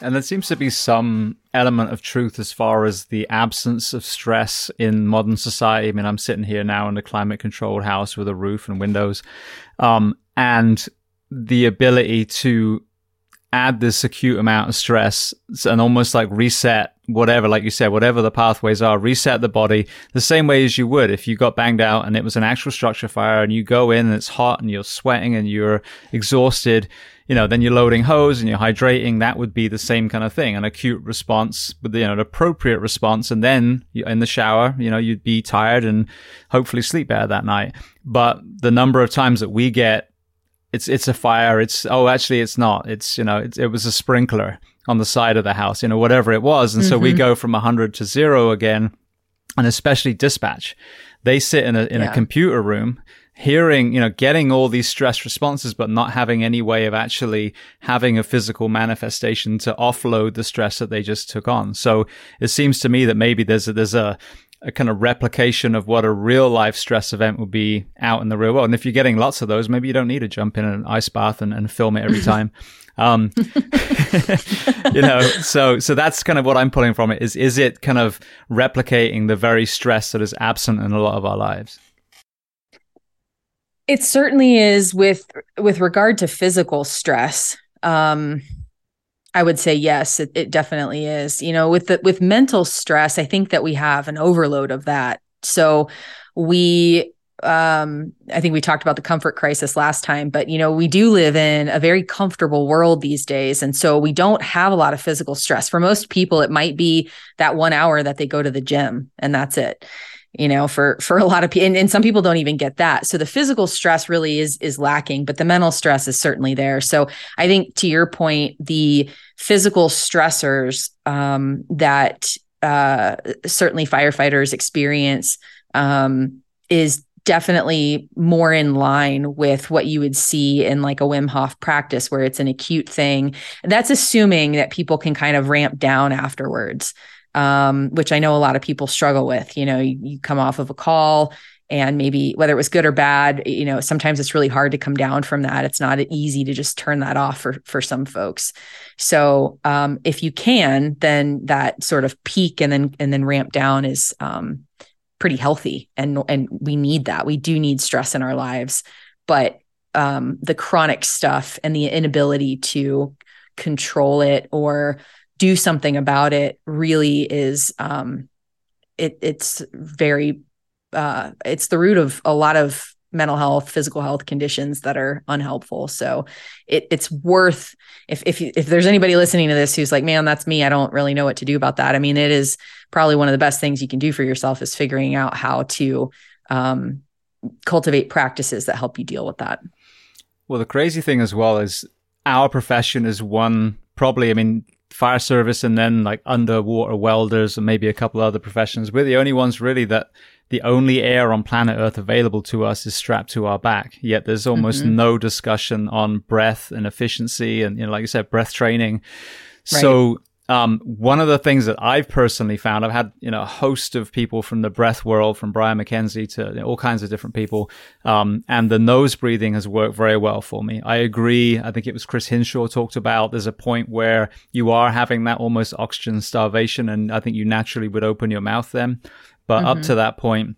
And there seems to be some element of truth as far as the absence of stress in modern society. I mean, I'm sitting here now in a climate controlled house with a roof and windows. Um, and the ability to add this acute amount of stress and almost like reset whatever, like you said, whatever the pathways are, reset the body the same way as you would if you got banged out and it was an actual structure fire and you go in and it's hot and you're sweating and you're exhausted you know, then you're loading hose and you're hydrating. That would be the same kind of thing, an acute response with, you know, an appropriate response. And then in the shower, you know, you'd be tired and hopefully sleep better that night. But the number of times that we get, it's, it's a fire. It's, oh, actually it's not. It's, you know, it, it was a sprinkler on the side of the house, you know, whatever it was. And mm-hmm. so we mm-hmm. go from 100 to zero again. And especially dispatch, they sit in a, in yeah. a computer room hearing, you know, getting all these stress responses, but not having any way of actually having a physical manifestation to offload the stress that they just took on. So it seems to me that maybe there's a, there's a, a kind of replication of what a real life stress event would be out in the real world. And if you're getting lots of those, maybe you don't need to jump in an ice bath and, and film it every time. [laughs] Um, [laughs] you know, so so that's kind of what I'm pulling from it. Is is it kind of replicating the very stress that is absent in a lot of our lives? It certainly is with with regard to physical stress. Um, I would say yes, it, it definitely is. You know, with the with mental stress, I think that we have an overload of that. So we um, I think we talked about the comfort crisis last time, but you know, we do live in a very comfortable world these days. And so we don't have a lot of physical stress. For most people, it might be that one hour that they go to the gym and that's it you know for for a lot of people and, and, some people don't even get that. So the physical stress really is is lacking but the mental stress is certainly there. So i think to your point the physical stressors um, that uh, certainly firefighters experience um, is definitely more in line with what you would see in like a Wim Hof practice where it's an acute thing. That's assuming that people can kind of ramp down afterwards um, which I know a lot of people struggle with. You know, you, you come off of a call and maybe whether it was good or bad you know sometimes it's really hard to come down from that it's not easy to just turn that off for for some folks so um, if you can then that sort of peak and then and then ramp down is um, pretty healthy and and we need that we do need stress in our lives but um, the chronic stuff and the inability to control it or do something about it really is um, it, it's very uh, it's the root of a lot of mental health, physical health conditions that are unhelpful. So it, it's worth if if if there's anybody listening to this who's like, man, that's me. I don't really know what to do about that. I mean, it is probably one of the best things you can do for yourself is figuring out how to um, cultivate practices that help you deal with that. Well, the crazy thing as well is our profession is one probably. I mean, fire service and then like underwater welders and maybe a couple other professions. We're the only ones really that the only air on planet Earth available to us is strapped to our back. Yet there's almost mm-hmm. no discussion on breath and efficiency and, you know, like I said, breath training. Right. So um, one of the things that I've personally found, I've had you know a host of people from the breath world, from Brian McKenzie to you know, all kinds of different people, um, and the nose breathing has worked very well for me. I agree. I think it was Chris Hinshaw talked about. There's a point where you are having that almost oxygen starvation, and I think you naturally would open your mouth then. But mm-hmm. up to that point,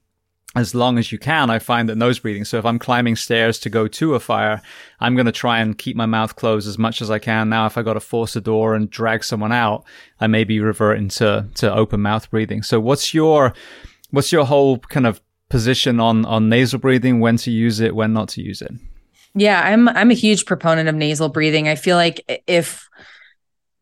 as long as you can, I find that nose breathing. So if I'm climbing stairs to go to a fire, I'm going to try and keep my mouth closed as much as I can. Now, if I got to force a door and drag someone out, I may be reverting to, to open mouth breathing. So what's your, what's your whole kind of position on, on nasal breathing, when to use it, when not to use it? Yeah, I'm, I'm a huge proponent of nasal breathing. I feel like if,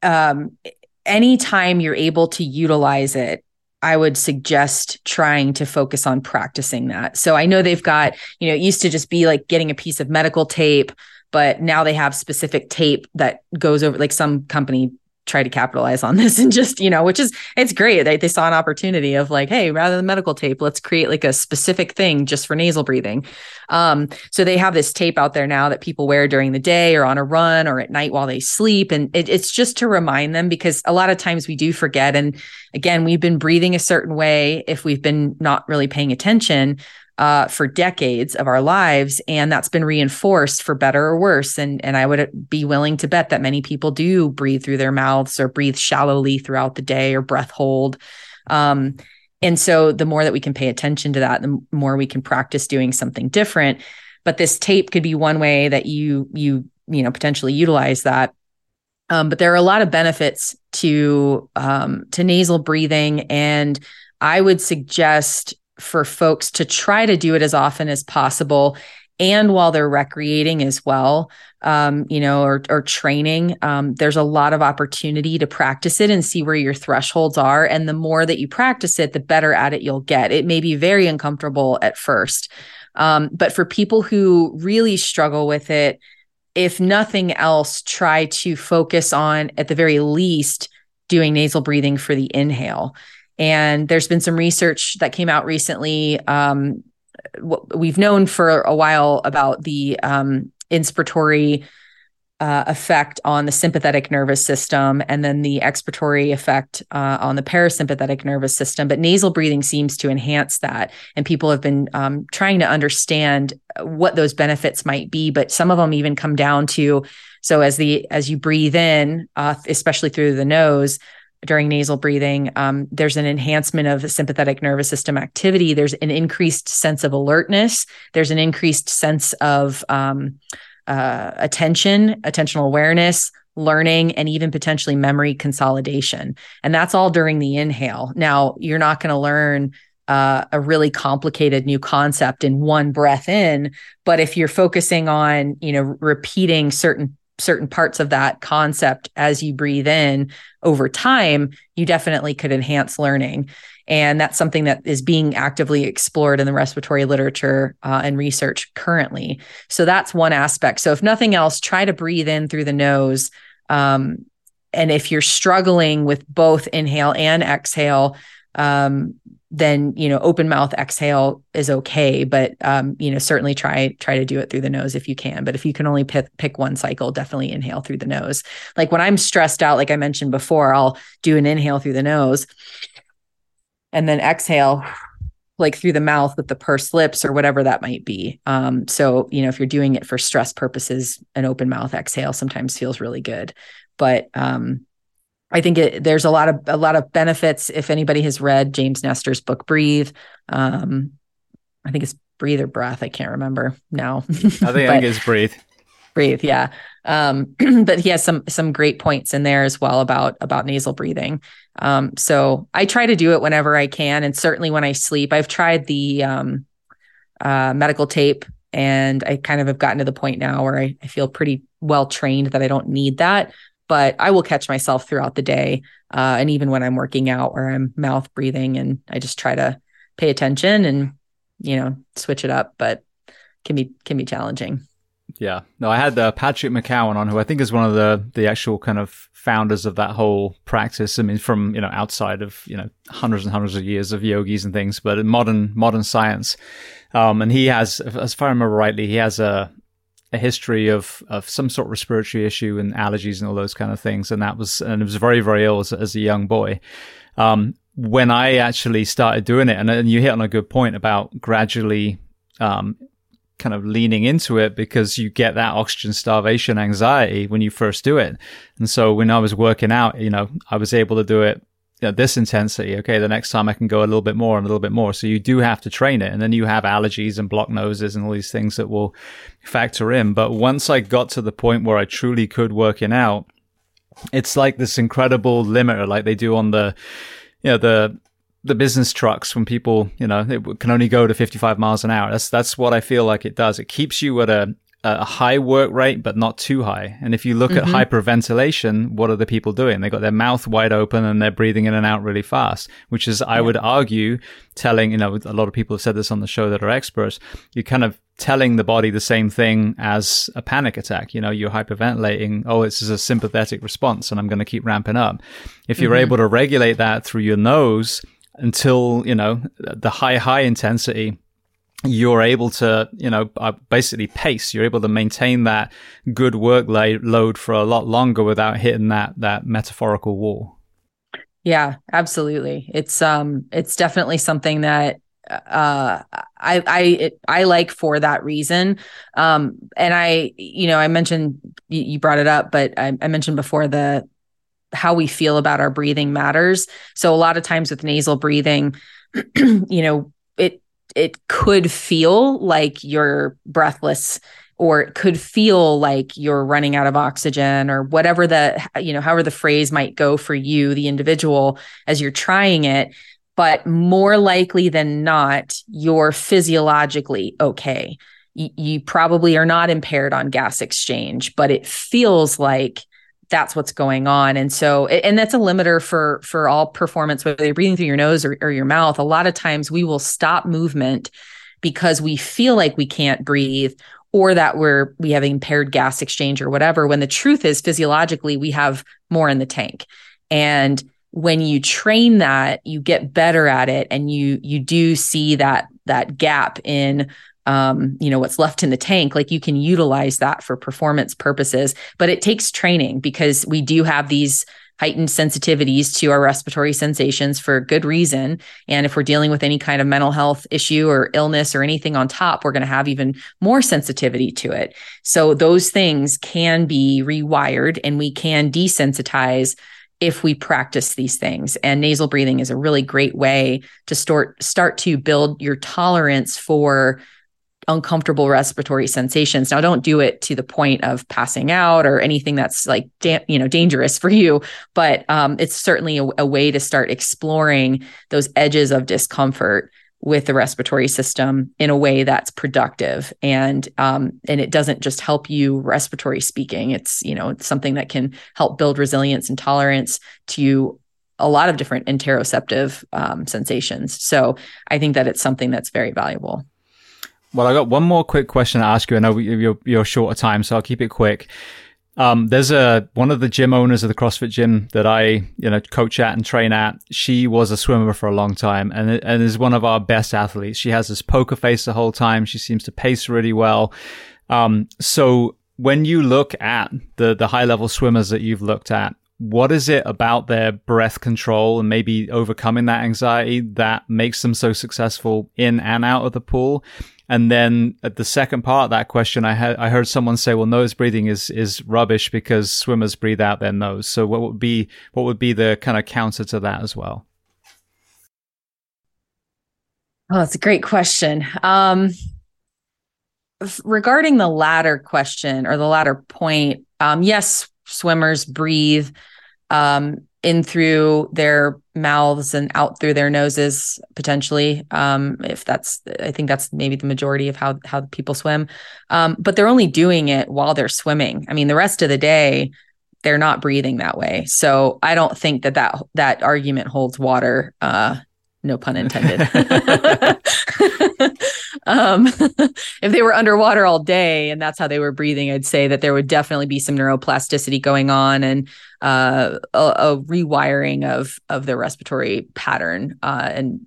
um, anytime you're able to utilize it, I would suggest trying to focus on practicing that. So I know they've got, you know, it used to just be like getting a piece of medical tape, but now they have specific tape that goes over like some company try to capitalize on this [laughs] and just you know which is it's great. They, they saw an opportunity of like hey rather than medical tape let's create like a specific thing just for nasal breathing. Um, so they have this tape out there now that people wear during the day or on a run or at night while they sleep. And it, it's just to remind them because a lot of times we do forget. And again we've been breathing a certain way if we've been not really paying attention uh, for decades of our lives, and that's been reinforced for better or worse. And and I would be willing to bet that many people do breathe through their mouths or breathe shallowly throughout the day or breath hold. Um, and so the more that we can pay attention to that, the more we can practice doing something different. But this tape could be one way that you you you know potentially utilize that. Um, but there are a lot of benefits to um, to nasal breathing, and I would suggest for folks to try to do it as often as possible and while they're recreating as well um, you know or, or training um, there's a lot of opportunity to practice it and see where your thresholds are. And the more that you practice it the better at it you'll get. It may be very uncomfortable at first um, but for people who really struggle with it if nothing else try to focus on at the very least doing nasal breathing for the inhale and there's been some research that came out recently. Um, we've known for a while about the um, inspiratory uh, effect on the sympathetic nervous system and then the expiratory effect uh, on the parasympathetic nervous system. But nasal breathing seems to enhance that. And people have been um, trying to understand what those benefits might be. But some of them even come down to so as the as you breathe in, uh, especially through the nose, during nasal breathing. Um, there's an enhancement of sympathetic nervous system activity. There's an increased sense of alertness. There's an increased sense of um, uh, attention, attentional awareness, learning, and even potentially memory consolidation. And that's all during the inhale. Now, you're not going to learn. Uh, a really complicated new concept in one breath in but if you're focusing on you know repeating certain certain parts of that concept as you breathe in over time, you definitely could enhance learning. And that's something that is being actively explored in the respiratory literature uh, and research currently. So that's one aspect. So, if nothing else, try to breathe in through the nose. Um, and if you're struggling with both inhale and exhale, um, then you know open mouth exhale is okay but um, you know certainly try try to do it through the nose if you can. But if you can only pick, pick one cycle definitely inhale through the nose. Like when i'm stressed out like i mentioned before i'll do an inhale through the nose and then exhale like through the mouth with the pursed lips or whatever that might be. Um, so you know if you're doing it for stress purposes an open mouth exhale sometimes feels really good. But um, I think it, there's a lot of a lot of benefits. If anybody has read James Nestor's book Breathe, um, I think it's Breathe or Breath. I can't remember now. I think, I think it's Breathe. Breathe, yeah. Um, [clears throat] but he has some some great points in there as well about about nasal breathing. Um, so I try to do it whenever I can, and certainly when I sleep. I've tried the um, uh, medical tape And I kind of have gotten to the point now where I, I feel pretty well trained that I don't need that. But I will catch myself throughout the day. Uh, and even when I'm working out where I'm mouth breathing and I just try to pay attention and, you know, switch it up. But can be can be challenging. Yeah, no, I had uh, Patrick McKeown on, who I think is one of the the actual kind of founders of that whole practice. I mean, from you know outside of you know hundreds and hundreds of years of yogis and things, but in modern modern science, um, and he has, as far as I remember rightly, he has a a history of of some sort of respiratory issue and allergies and all those kind of things, and that was and it was very very ill as, as a young boy. Um, when I actually started doing it, and, and you hit on a good point about gradually um, kind of leaning into it because you get that oxygen starvation anxiety when you first do it. And so when I was working out, you know, I was able to do it at this intensity. Okay, the next time I can go a little bit more and a little bit more. So you do have to train it. And then you have allergies and block noses and all these things that will factor in. But once I got to the point where I truly could working out, it's like this incredible limiter like they do on the you know the the business trucks when people, you know, it can only go to 55 miles an hour. That's, that's what I feel like it does. It keeps you at a, a high work rate, but not too high. And if you look mm-hmm. at hyperventilation, what are the people doing? They got their mouth wide open and they're breathing in and out really fast, which is, I would argue, telling, you know, a lot of people have said this on the show that are experts. You're kind of telling the body the same thing as a panic attack. You know, you're hyperventilating. Oh, this is a sympathetic response and I'm going to keep ramping up. If you're mm-hmm. able to regulate that through your nose, until, you know, the high, high intensity, you're able to, you know, uh, basically pace. You're able to maintain that good workload for a lot longer without hitting that, that metaphorical wall. Yeah, absolutely. It's, um, it's definitely something that, uh, I, I, it, I like for that reason. Um, and I, you know, I mentioned, you brought it up, but I, I mentioned before the, how we feel about our breathing matters. So a lot of times with nasal breathing, [clears throat] you know, it it could feel like you're breathless or it could feel like you're running out of oxygen or whatever the you know however the phrase might go for you the individual as you're trying it. But more likely than not you're physiologically okay. You, you probably are not impaired on gas exchange but it feels like that's what's going on. And so and that's a limiter for for all performance whether you're breathing through your nose or, or your mouth. A lot of times we will stop movement because we feel like we can't breathe or that we're we have impaired gas exchange or whatever when the truth is physiologically we have more in the tank. And when you train that you get better at it and you you do see that that gap in um, you know, what's left in the tank, like you can utilize that for performance purposes. But it takes training because we do have these heightened sensitivities to our respiratory sensations for good reason. And if we're dealing with any kind of mental health issue or illness or anything on top, we're going to have even more sensitivity to it. So those things can be rewired and we can desensitize if we practice these things. And nasal breathing is a really great way to start start to build your tolerance for uncomfortable respiratory sensations. Now, don't do it to the point of passing out or anything that's like, da- you know, dangerous for you, but um, it's certainly a, a way to start exploring those edges of discomfort with the respiratory system in a way that's productive and um, and it doesn't just help you respiratory speaking. It's you know it's something that can help build resilience and tolerance to a lot of different interoceptive um, sensations. So i think that it's something that's very valuable well, I got one more quick question to ask you. I know you're, you're short of time, so I'll keep it quick. Um, there's a one of the gym owners of the CrossFit gym that I you know coach at and train at. She was a swimmer for a long time and and is one of our best athletes. She has this poker face the whole time. She seems to pace really well. Um, so when you look at the the high level swimmers that you've looked at, what is it about their breath control and maybe overcoming that anxiety that makes them so successful in and out of the pool? And then at the second part of that question, I had I heard someone say, "Well, nose breathing is is rubbish because swimmers breathe out their nose." So what would be what would be the kind of counter to that as well? Oh, it's a great question. Um, regarding the latter question or the latter point, um, yes, swimmers breathe um, in through their mouths and out through their noses potentially um, if that's i think that's maybe the majority of how how people swim. Um, but they're only doing it while they're swimming. I mean the rest of the day they're not breathing that way. So i don't think that that that argument holds water uh, no pun intended. [laughs] [laughs] um, [laughs] if they were underwater all day and that's how they were breathing, I'd say that there would definitely be some neuroplasticity going on and uh, a, a, rewiring of of their respiratory pattern uh, and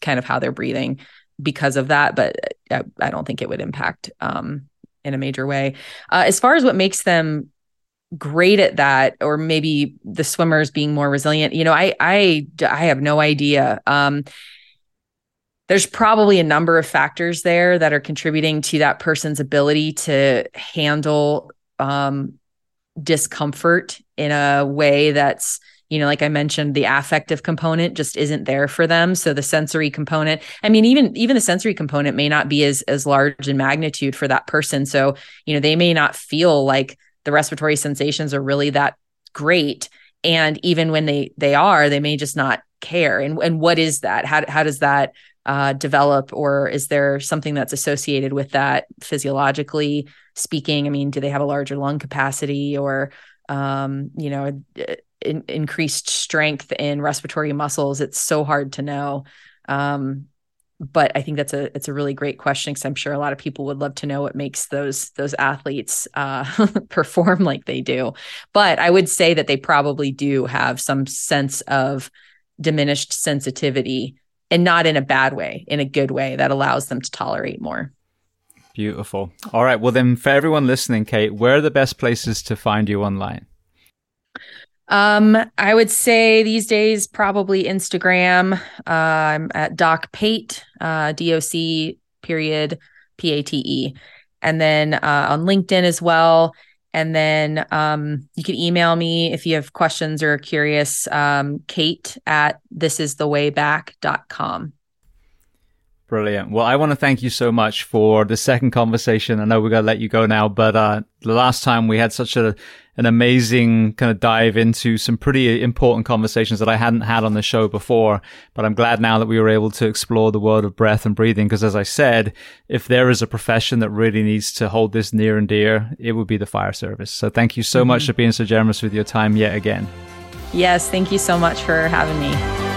kind of how they're breathing because of that. But I, I don't think it would impact um, in a major way. Uh, as far as what makes them great at that or maybe the swimmers being more resilient you know i i i have no idea um there's probably a number of factors there that are contributing to that person's ability to handle um discomfort in a way that's you know like i mentioned the affective component just isn't there for them. So the sensory component i mean even even the sensory component may not be as as large in magnitude for that person. So you know they may not feel like the respiratory sensations are really that great. And even when they they are they may just not care. And and what is that? How how does that uh, develop or is there something that's associated with that physiologically speaking? I mean do they have a larger lung capacity or um, you know in, increased strength in respiratory muscles? It's so hard to know. Um, but I think that's a it's a really great question because I'm sure a lot of people would love to know what makes those those athletes uh, [laughs] perform like they do. But I would say that they probably do have some sense of diminished sensitivity, and not in a bad way, in a good way that allows them to tolerate more. Beautiful. All right. Well, then, for everyone listening, Kate, where are the best places to find you online? Um, I would say these days probably Instagram. Uh, I'm at Doc Pate, uh, D O C period P A T E, and then uh, on LinkedIn as well. And then um, you can email me if you have questions or are curious. Um, Kate at thisisthewayback.com. Brilliant. Well, I want to thank you so much for the second conversation. I know we're going to let you go now, but uh, the last time we had such a an amazing kind of dive into some pretty important conversations that I hadn't had on the show before. But I'm glad now that we were able to explore the world of breath and breathing. Because as I said, if there is a profession that really needs to hold this near and dear, it would be the fire service. So thank you so mm-hmm. much for being so generous with your time yet again. Yes. Thank you so much for having me.